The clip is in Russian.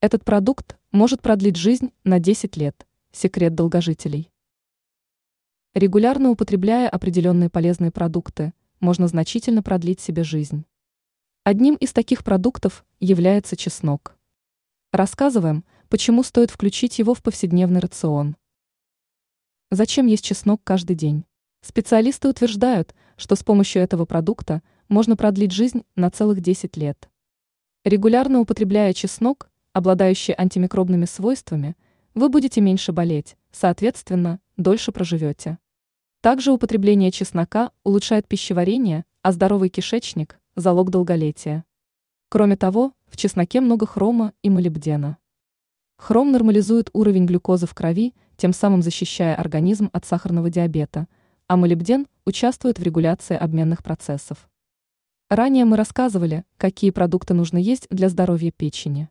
Этот продукт может продлить жизнь на 10 лет. Секрет долгожителей. Регулярно употребляя определенные полезные продукты, можно значительно продлить себе жизнь. Одним из таких продуктов является чеснок. Рассказываем, почему стоит включить его в повседневный рацион. Зачем есть чеснок каждый день? Специалисты утверждают, что с помощью этого продукта можно продлить жизнь на целых 10 лет. Регулярно употребляя чеснок, обладающий антимикробными свойствами, вы будете меньше болеть, соответственно, дольше проживете. Также употребление чеснока улучшает пищеварение, а здоровый кишечник – залог долголетия. Кроме того, в чесноке много хрома и молибдена. Хром нормализует уровень глюкозы в крови, тем самым защищая организм от сахарного диабета, а молибден участвует в регуляции обменных процессов. Ранее мы рассказывали, какие продукты нужно есть для здоровья печени.